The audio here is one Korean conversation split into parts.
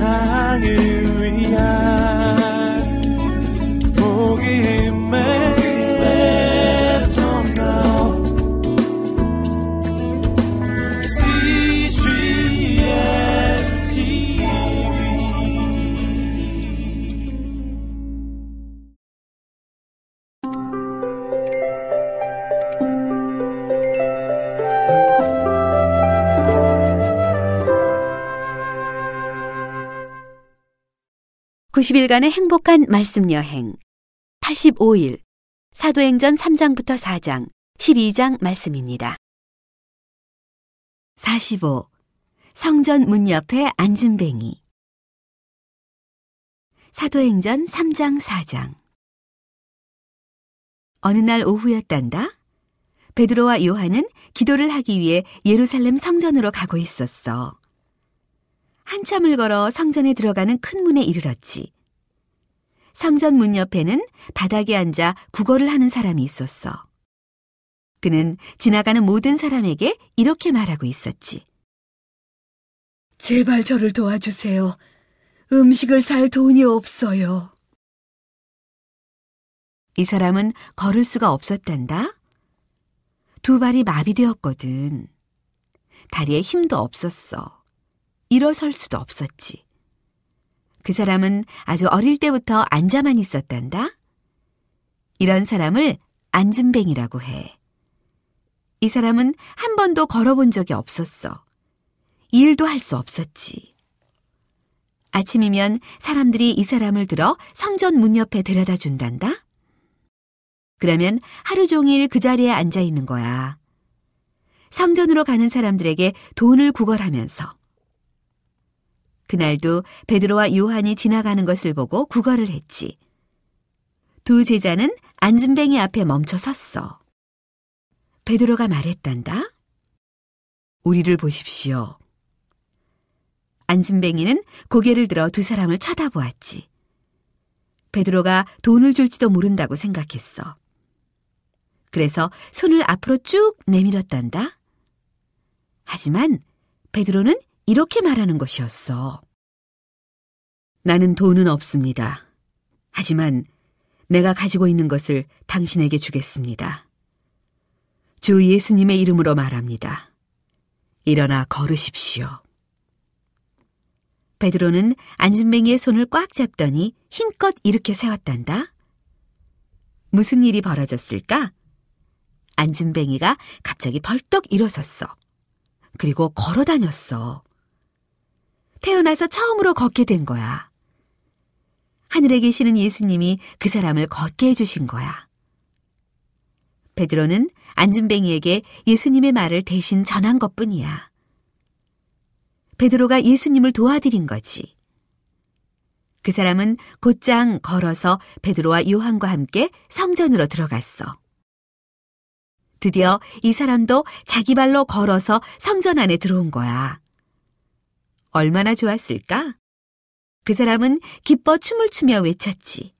세상을 (90일간의) 행복한 말씀 여행 (85일) 사도행전 (3장부터 4장) (12장) 말씀입니다. 45. 성전 문 옆에 안진뱅이 사도행전 3장 4장 어느 날 오후였단다. 베드로와 요한은 기도를 하기 위해 예루살렘 성전으로 가고 있었어. 한참을 걸어 성전에 들어가는 큰 문에 이르렀지. 성전 문 옆에는 바닥에 앉아 구걸을 하는 사람이 있었어. 그는 지나가는 모든 사람에게 이렇게 말하고 있었지. 제발 저를 도와주세요. 음식을 살 돈이 없어요. 이 사람은 걸을 수가 없었단다. 두 발이 마비되었거든. 다리에 힘도 없었어. 일어설 수도 없었지. 그 사람은 아주 어릴 때부터 앉아만 있었단다. 이런 사람을 앉은뱅이라고 해. 이 사람은 한 번도 걸어본 적이 없었어. 일도 할 수 없었지. 아침이면 사람들이 이 사람을 들어 성전 문 옆에 데려다 준단다. 그러면 하루 종일 그 자리에 앉아 있는 거야. 성전으로 가는 사람들에게 돈을 구걸하면서. 그날도 베드로와 요한이 지나가는 것을 보고 구걸을 했지. 두 제자는 안진뱅이 앞에 멈춰 섰어. 베드로가 말했단다. 우리를 보십시오. 안진뱅이는 고개를 들어 두 사람을 쳐다보았지. 베드로가 돈을 줄지도 모른다고 생각했어. 그래서 손을 앞으로 쭉 내밀었단다. 하지만 베드로는 이렇게 말하는 것이었어. 나는 돈은 없습니다. 하지만 내가 가지고 있는 것을 당신에게 주겠습니다. 주 예수님의 이름으로 말합니다. 일어나 걸으십시오. 베드로는 안진뱅이의 손을 꽉 잡더니 힘껏 이렇게 세웠단다. 무슨 일이 벌어졌을까? 안진뱅이가 갑자기 벌떡 일어섰어. 그리고 걸어 다녔어. 태어나서 처음으로 걷게 된 거야. 하늘에 계시는 예수님이 그 사람을 걷게 해주신 거야. 베드로는 안진뱅이에게 예수님의 말을 대신 전한 것 뿐이야. 베드로가 예수님을 도와드린 거지. 그 사람은 곧장 걸어서 베드로와 요한과 함께 성전으로 들어갔어. 드디어 이 사람도 자기 발로 걸어서 성전 안에 들어온 거야. 얼마나 좋았을까? 그 사람은 기뻐 춤을 추며 외쳤지.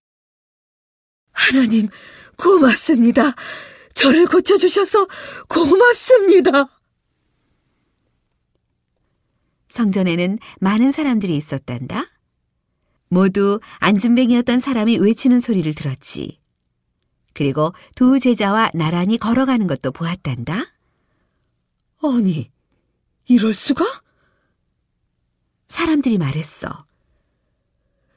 하나님, 고맙습니다. 저를 고쳐주셔서 고맙습니다. 성전에는 많은 사람들이 있었단다. 모두 안진뱅이였던 사람이 외치는 소리를 들었지. 그리고 두 제자와 나란히 걸어가는 것도 보았단다. 아니, 이럴 수가? 사람들이 말했어.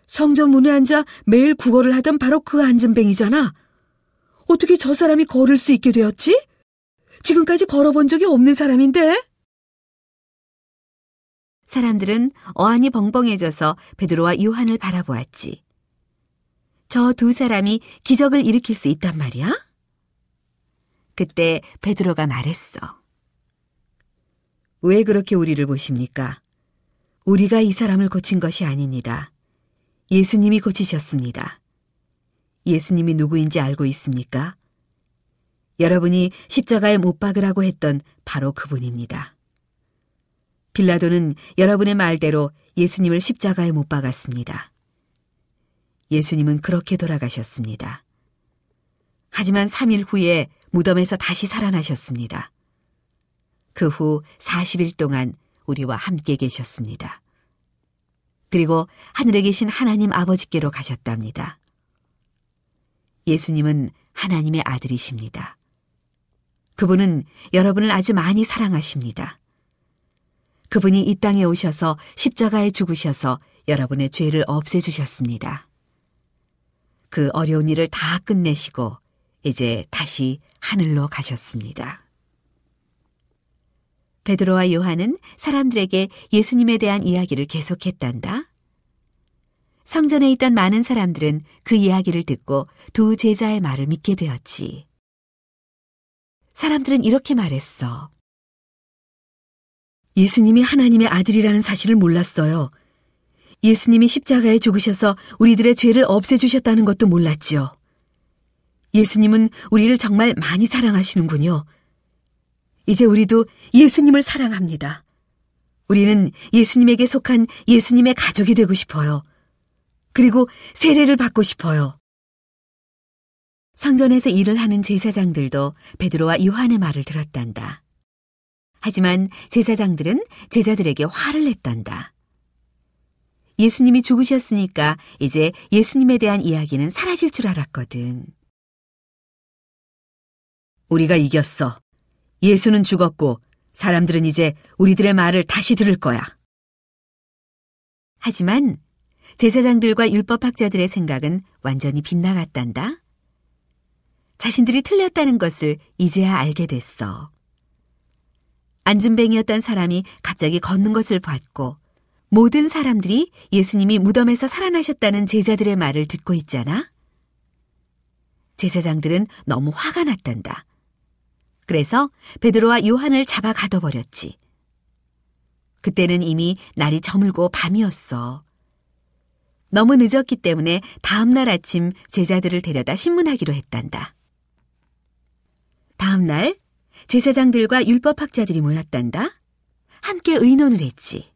성전 문에 앉아 매일 구걸을 하던 바로 그 안전뱅이잖아. 어떻게 저 사람이 걸을 수 있게 되었지? 지금까지 걸어본 적이 없는 사람인데? 사람들은 어안이 벙벙해져서 베드로와 요한을 바라보았지. 저 두 사람이 기적을 일으킬 수 있단 말이야? 그때 베드로가 말했어. 왜 그렇게 우리를 보십니까? 우리가 이 사람을 고친 것이 아닙니다. 예수님이 고치셨습니다. 예수님이 누구인지 알고 있습니까? 여러분이 십자가에 못 박으라고 했던 바로 그분입니다. 빌라도는 여러분의 말대로 예수님을 십자가에 못 박았습니다. 예수님은 그렇게 돌아가셨습니다. 하지만 3일 후에 무덤에서 다시 살아나셨습니다. 그 후 40일 동안 우리와 함께 계셨습니다. 그리고 하늘에 계신 하나님 아버지께로 가셨답니다. 예수님은 하나님의 아들이십니다. 그분은 여러분을 아주 많이 사랑하십니다. 그분이 이 땅에 오셔서 십자가에 죽으셔서 여러분의 죄를 없애주셨습니다. 그 어려운 일을 다 끝내시고 이제 다시 하늘로 가셨습니다. 베드로와 요한은 사람들에게 예수님에 대한 이야기를 계속했단다. 성전에 있던 많은 사람들은 그 이야기를 듣고 두 제자의 말을 믿게 되었지. 사람들은 이렇게 말했어. 예수님이 하나님의 아들이라는 사실을 몰랐어요. 예수님이 십자가에 죽으셔서 우리들의 죄를 없애주셨다는 것도 몰랐지요. 예수님은 우리를 정말 많이 사랑하시는군요. 이제 우리도 예수님을 사랑합니다. 우리는 예수님에게 속한 예수님의 가족이 되고 싶어요. 그리고 세례를 받고 싶어요. 성전에서 일을 하는 제사장들도 베드로와 요한의 말을 들었단다. 하지만 제사장들은 제자들에게 화를 냈단다. 예수님이 죽으셨으니까 이제 예수님에 대한 이야기는 사라질 줄 알았거든. 우리가 이겼어. 예수는 죽었고 사람들은 이제 우리들의 말을 다시 들을 거야. 하지만 제사장들과 율법학자들의 생각은 완전히 빗나갔단다. 자신들이 틀렸다는 것을 이제야 알게 됐어. 안진뱅이였던 사람이 갑자기 걷는 것을 봤고 모든 사람들이 예수님이 무덤에서 살아나셨다는 제자들의 말을 듣고 있잖아. 제사장들은 너무 화가 났단다. 그래서 베드로와 요한을 잡아 가둬버렸지. 그때는 이미 날이 저물고 밤이었어. 너무 늦었기 때문에 다음날 아침 제자들을 데려다 신문하기로 했단다. 다음날 제사장들과 율법학자들이 모였단다. 함께 의논을 했지.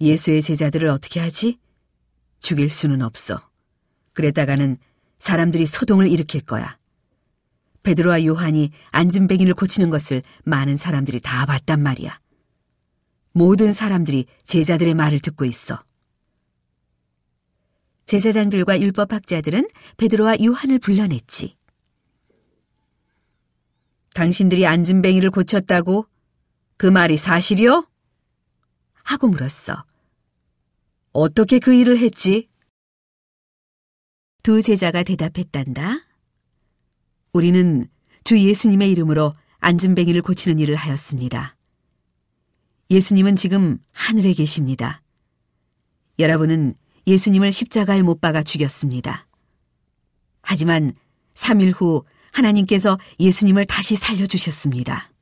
예수의 제자들을 어떻게 하지? 죽일 수는 없어. 그랬다가는 사람들이 소동을 일으킬 거야. 베드로와 요한이 안진뱅이를 고치는 것을 많은 사람들이 다 봤단 말이야. 모든 사람들이 제자들의 말을 듣고 있어. 제사장들과 율법학자들은 베드로와 요한을 불러냈지. 당신들이 안진뱅이를 고쳤다고? 그 말이 사실이요? 하고 물었어. 어떻게 그 일을 했지? 두 제자가 대답했단다. 우리는 주 예수님의 이름으로 안진뱅이를 고치는 일을 하였습니다. 예수님은 지금 하늘에 계십니다. 여러분은 예수님을 십자가에 못 박아 죽였습니다. 하지만 3일 후 하나님께서 예수님을 다시 살려주셨습니다.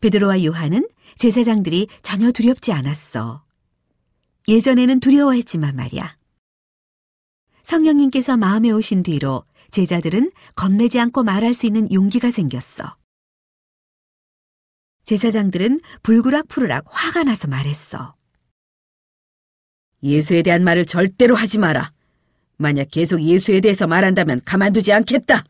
베드로와 요한은 제사장들이 전혀 두렵지 않았어. 예전에는 두려워했지만 말이야. 성령님께서 마음에 오신 뒤로 제자들은 겁내지 않고 말할 수 있는 용기가 생겼어. 제사장들은 불그락푸르락 화가 나서 말했어. 예수에 대한 말을 절대로 하지 마라. 만약 계속 예수에 대해서 말한다면 가만두지 않겠다.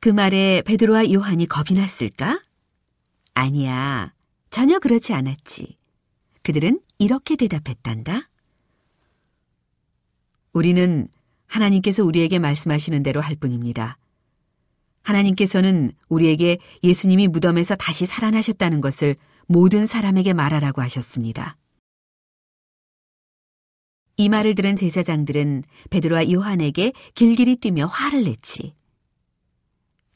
그 말에 베드로와 요한이 겁이 났을까? 아니야. 전혀 그렇지 않았지. 그들은 이렇게 대답했단다. 우리는 하나님께서 우리에게 말씀하시는 대로 할 뿐입니다. 하나님께서는 우리에게 예수님이 무덤에서 다시 살아나셨다는 것을 모든 사람에게 말하라고 하셨습니다. 이 말을 들은 제사장들은 베드로와 요한에게 길길이 뛰며 화를 냈지.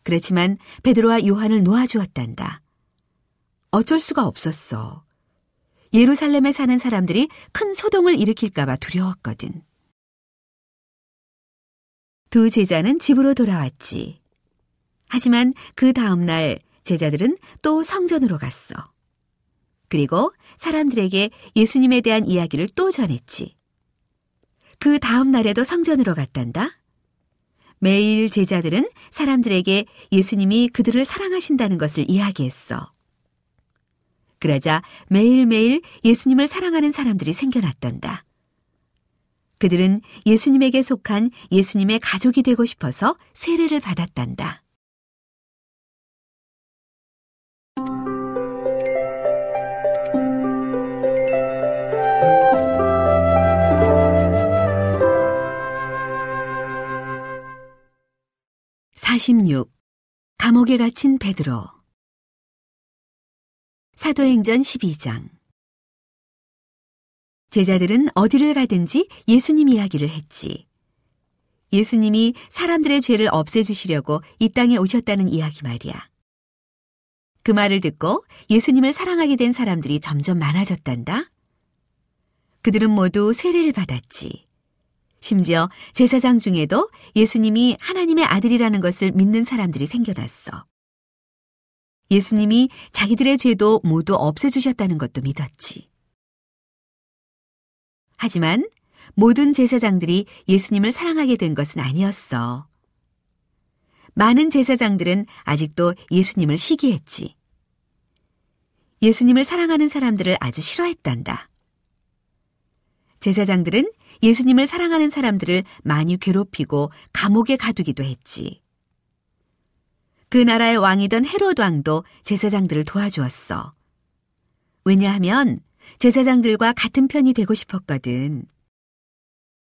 그렇지만 베드로와 요한을 놓아주었단다. 어쩔 수가 없었어. 예루살렘에 사는 사람들이 큰 소동을 일으킬까봐 두려웠거든. 두 제자는 집으로 돌아왔지. 하지만 그 다음날 제자들은 또 성전으로 갔어. 그리고 사람들에게 예수님에 대한 이야기를 또 전했지. 그 다음 날에도 성전으로 갔단다. 매일 제자들은 사람들에게 예수님이 그들을 사랑하신다는 것을 이야기했어. 그러자 매일매일 예수님을 사랑하는 사람들이 생겨났단다. 그들은 예수님에게 속한 예수님의 가족이 되고 싶어서 세례를 받았단다. (46) 감옥에 갇힌 베드로. 사도행전 12장. 제자들은 어디를 가든지 예수님 이야기를 했지. 예수님이 사람들의 죄를 없애주시려고 이 땅에 오셨다는 이야기 말이야. 그 말을 듣고 예수님을 사랑하게 된 사람들이 점점 많아졌단다. 그들은 모두 세례를 받았지. 심지어 제사장 중에도 예수님이 하나님의 아들이라는 것을 믿는 사람들이 생겨났어. 예수님이 자기들의 죄도 모두 없애주셨다는 것도 믿었지. 하지만 모든 제사장들이 예수님을 사랑하게 된 것은 아니었어. 많은 제사장들은 아직도 예수님을 시기했지. 예수님을 사랑하는 사람들을 아주 싫어했단다. 제사장들은 예수님을 사랑하는 사람들을 많이 괴롭히고 감옥에 가두기도 했지. 그 나라의 왕이던 헤롯 왕도 제사장들을 도와주었어. 왜냐하면 제사장들과 같은 편이 되고 싶었거든.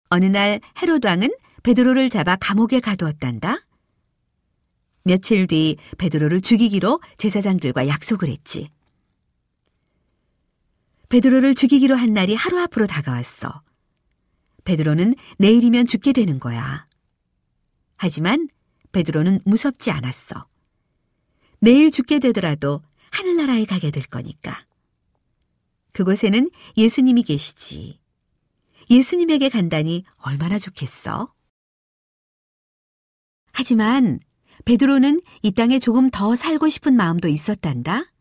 어느 날 헤롯 왕은 베드로를 잡아 감옥에 가두었단다. 며칠 뒤 베드로를 죽이기로 제사장들과 약속을 했지. 베드로를 죽이기로 한 날이 하루 앞으로 다가왔어. 베드로는 내일이면 죽게 되는 거야. 하지만 베드로는 무섭지 않았어. 내일 죽게 되더라도 하늘나라에 가게 될 거니까. 그곳에는 예수님이 계시지. 예수님에게 간다니 얼마나 좋겠어? 하지만 베드로는 이 땅에 조금 더 살고 싶은 마음도 있었단다.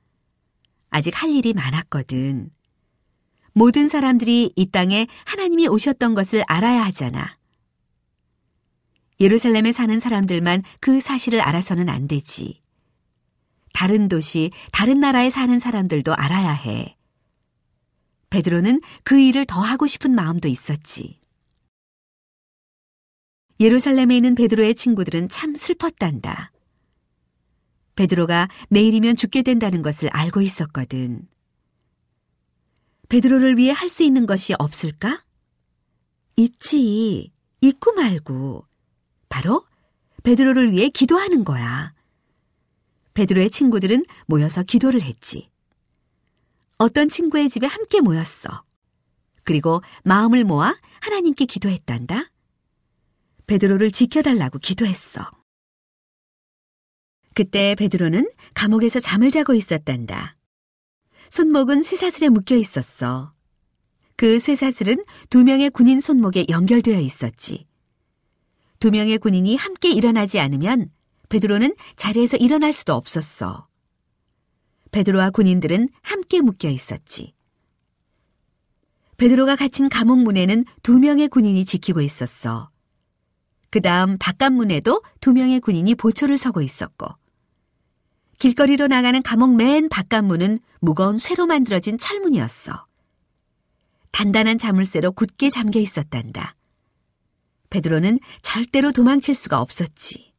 아직 할 일이 많았거든. 모든 사람들이 이 땅에 하나님이 오셨던 것을 알아야 하잖아. 예루살렘에 사는 사람들만 그 사실을 알아서는 안 되지. 다른 도시, 다른 나라에 사는 사람들도 알아야 해. 베드로는 그 일을 더 하고 싶은 마음도 있었지. 예루살렘에 있는 베드로의 친구들은 참 슬펐단다. 베드로가 내일이면 죽게 된다는 것을 알고 있었거든. 베드로를 위해 할 수 있는 것이 없을까? 있지. 있고 말고. 바로 베드로를 위해 기도하는 거야. 베드로의 친구들은 모여서 기도를 했지. 어떤 친구의 집에 함께 모였어. 그리고 마음을 모아 하나님께 기도했단다. 베드로를 지켜달라고 기도했어. 그때 베드로는 감옥에서 잠을 자고 있었단다. 손목은 쇠사슬에 묶여 있었어. 그 쇠사슬은 두 명의 군인 손목에 연결되어 있었지. 두 명의 군인이 함께 일어나지 않으면 베드로는 자리에서 일어날 수도 없었어. 베드로와 군인들은 함께 묶여 있었지. 베드로가 갇힌 감옥 문에는 두 명의 군인이 지키고 있었어. 그 다음 바깥 문에도 두 명의 군인이 보초를 서고 있었고, 길거리로 나가는 감옥 맨 바깥 문은 무거운 쇠로 만들어진 철문이었어. 단단한 자물쇠로 굳게 잠겨 있었단다. 베드로는 절대로 도망칠 수가 없었지.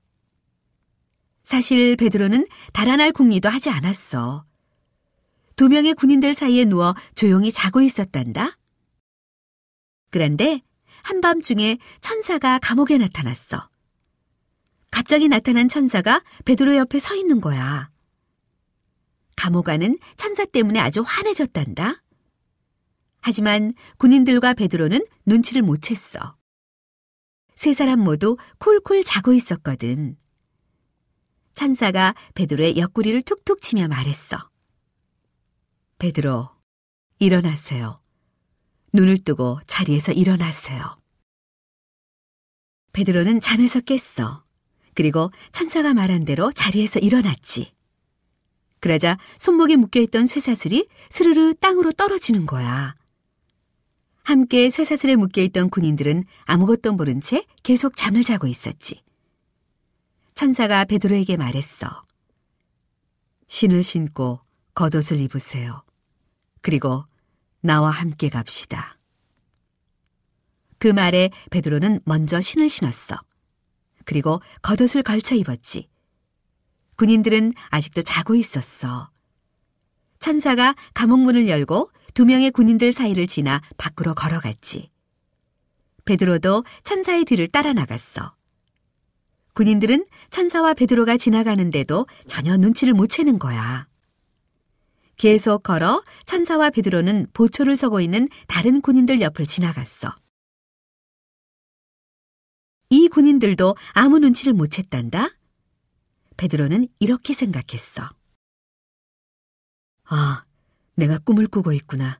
사실 베드로는 달아날 궁리도 하지 않았어. 두 명의 군인들 사이에 누워 조용히 자고 있었단다. 그런데 한밤중에 천사가 감옥에 나타났어. 갑자기 나타난 천사가 베드로 옆에 서 있는 거야. 감옥안은 천사 때문에 아주 환해졌단다. 하지만 군인들과 베드로는 눈치를 못 챘어. 세 사람 모두 콜콜 자고 있었거든. 천사가 베드로의 옆구리를 툭툭 치며 말했어. 베드로, 일어나세요. 눈을 뜨고 자리에서 일어나세요. 베드로는 잠에서 깼어. 그리고 천사가 말한 대로 자리에서 일어났지. 그러자 손목에 묶여있던 쇠사슬이 스르르 땅으로 떨어지는 거야. 함께 쇠사슬에 묶여있던 군인들은 아무것도 모른 채 계속 잠을 자고 있었지. 천사가 베드로에게 말했어. 신을 신고 겉옷을 입으세요. 그리고 나와 함께 갑시다. 그 말에 베드로는 먼저 신을 신었어. 그리고 겉옷을 걸쳐 입었지. 군인들은 아직도 자고 있었어. 천사가 감옥문을 열고 두 명의 군인들 사이를 지나 밖으로 걸어갔지. 베드로도 천사의 뒤를 따라 나갔어. 군인들은 천사와 베드로가 지나가는데도 전혀 눈치를 못 채는 거야. 계속 걸어 천사와 베드로는 보초를 서고 있는 다른 군인들 옆을 지나갔어. 이 군인들도 아무 눈치를 못 챘단다. 베드로는 이렇게 생각했어. 아, 내가 꿈을 꾸고 있구나.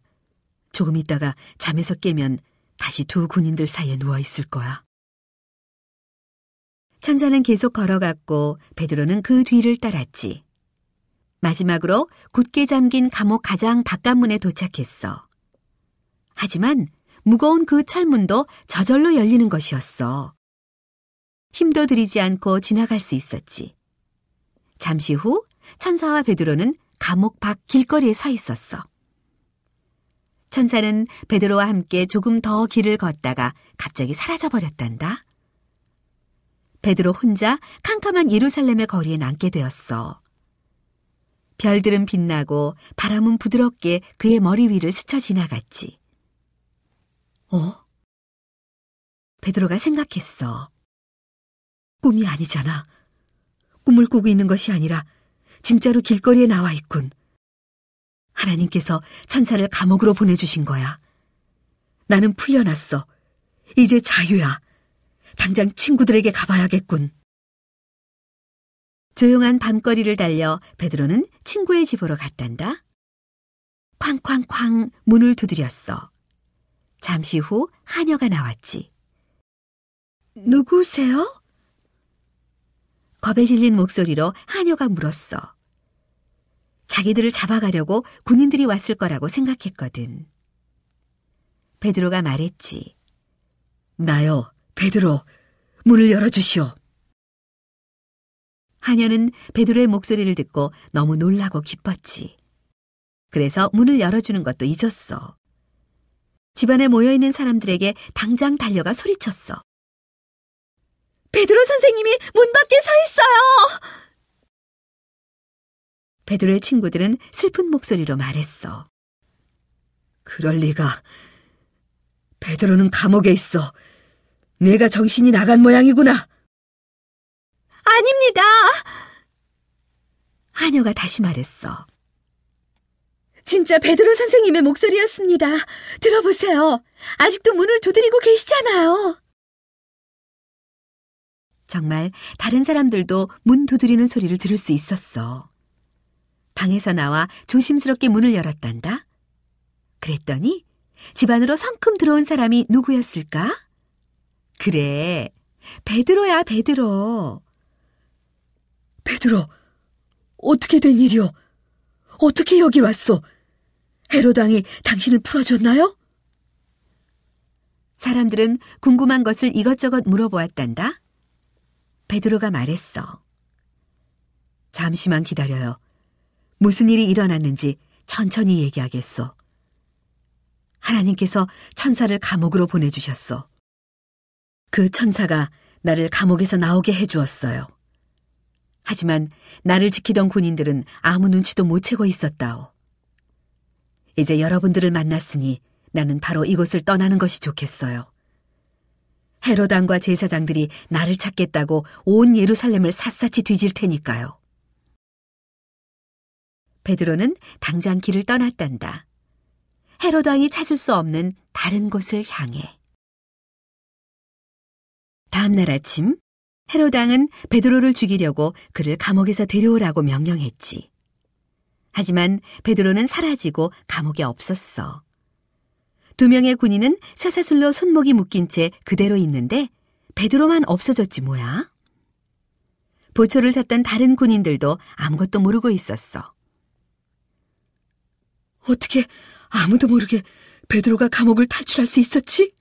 조금 있다가 잠에서 깨면 다시 두 군인들 사이에 누워 있을 거야. 천사는 계속 걸어갔고 베드로는 그 뒤를 따랐지. 마지막으로 굳게 잠긴 감옥 가장 바깥문에 도착했어. 하지만 무거운 그 철문도 저절로 열리는 것이었어. 힘도 들이지 않고 지나갈 수 있었지. 잠시 후 천사와 베드로는 감옥 밖 길거리에 서 있었어. 천사는 베드로와 함께 조금 더 길을 걷다가 갑자기 사라져 버렸단다. 베드로 혼자 캄캄한 예루살렘의 거리에 남게 되었어. 별들은 빛나고 바람은 부드럽게 그의 머리 위를 스쳐 지나갔지. 어? 베드로가 생각했어. 꿈이 아니잖아. 꿈을 꾸고 있는 것이 아니라 진짜로 길거리에 나와 있군. 하나님께서 천사를 감옥으로 보내주신 거야. 나는 풀려났어. 이제 자유야. 당장 친구들에게 가봐야겠군. 조용한 밤거리를 달려 베드로는 친구의 집으로 갔단다. 쾅쾅쾅 문을 두드렸어. 잠시 후 하녀가 나왔지. 누구세요? 겁에 질린 목소리로 하녀가 물었어. 자기들을 잡아가려고 군인들이 왔을 거라고 생각했거든. 베드로가 말했지. 나요, 베드로. 문을 열어주시오. 하녀는 베드로의 목소리를 듣고 너무 놀라고 기뻤지. 그래서 문을 열어주는 것도 잊었어. 집안에 모여있는 사람들에게 당장 달려가 소리쳤어. 베드로 선생님이 문 밖에 서 있어요! 베드로의 친구들은 슬픈 목소리로 말했어. 그럴 리가. 베드로는 감옥에 있어. 내가 정신이 나간 모양이구나. 아닙니다! 하녀가 다시 말했어. 진짜 베드로 선생님의 목소리였습니다. 들어보세요. 아직도 문을 두드리고 계시잖아요. 정말 다른 사람들도 문 두드리는 소리를 들을 수 있었어. 방에서 나와 조심스럽게 문을 열었단다. 그랬더니 집 안으로 성큼 들어온 사람이 누구였을까? 그래, 베드로야, 베드로. 베드로, 어떻게 된 일이오? 어떻게 여기 왔소? 헤로당이 당신을 풀어줬나요? 사람들은 궁금한 것을 이것저것 물어보았단다. 베드로가 말했어. 잠시만 기다려요. 무슨 일이 일어났는지 천천히 얘기하겠소. 하나님께서 천사를 감옥으로 보내주셨소. 그 천사가 나를 감옥에서 나오게 해주었어요. 하지만 나를 지키던 군인들은 아무 눈치도 못 채고 있었다오. 이제 여러분들을 만났으니 나는 바로 이곳을 떠나는 것이 좋겠어요. 헤로당과 제사장들이 나를 찾겠다고 온 예루살렘을 샅샅이 뒤질 테니까요. 베드로는 당장 길을 떠났단다. 헤로당이 찾을 수 없는 다른 곳을 향해. 다음 날 아침 헤로당은 베드로를 죽이려고 그를 감옥에서 데려오라고 명령했지. 하지만 베드로는 사라지고 감옥에 없었어. 두 명의 군인은 쇠사슬로 손목이 묶인 채 그대로 있는데 베드로만 없어졌지 뭐야. 보초를 샀던 다른 군인들도 아무것도 모르고 있었어. 어떻게 아무도 모르게 베드로가 감옥을 탈출할 수 있었지?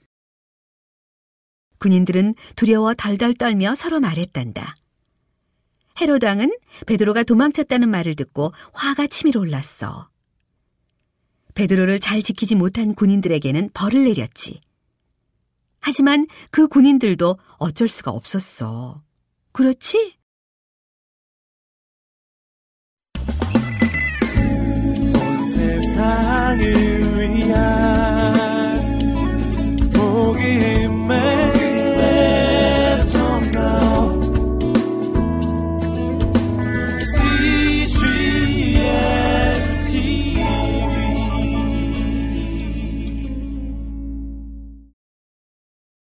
군인들은 두려워 덜덜 떨며 서로 말했단다. 헤로드 왕은 베드로가 도망쳤다는 말을 듣고 화가 치밀어 올랐어. 베드로를 잘 지키지 못한 군인들에게는 벌을 내렸지. 하지만 그 군인들도 어쩔 수가 없었어. 그렇지? 온 세상을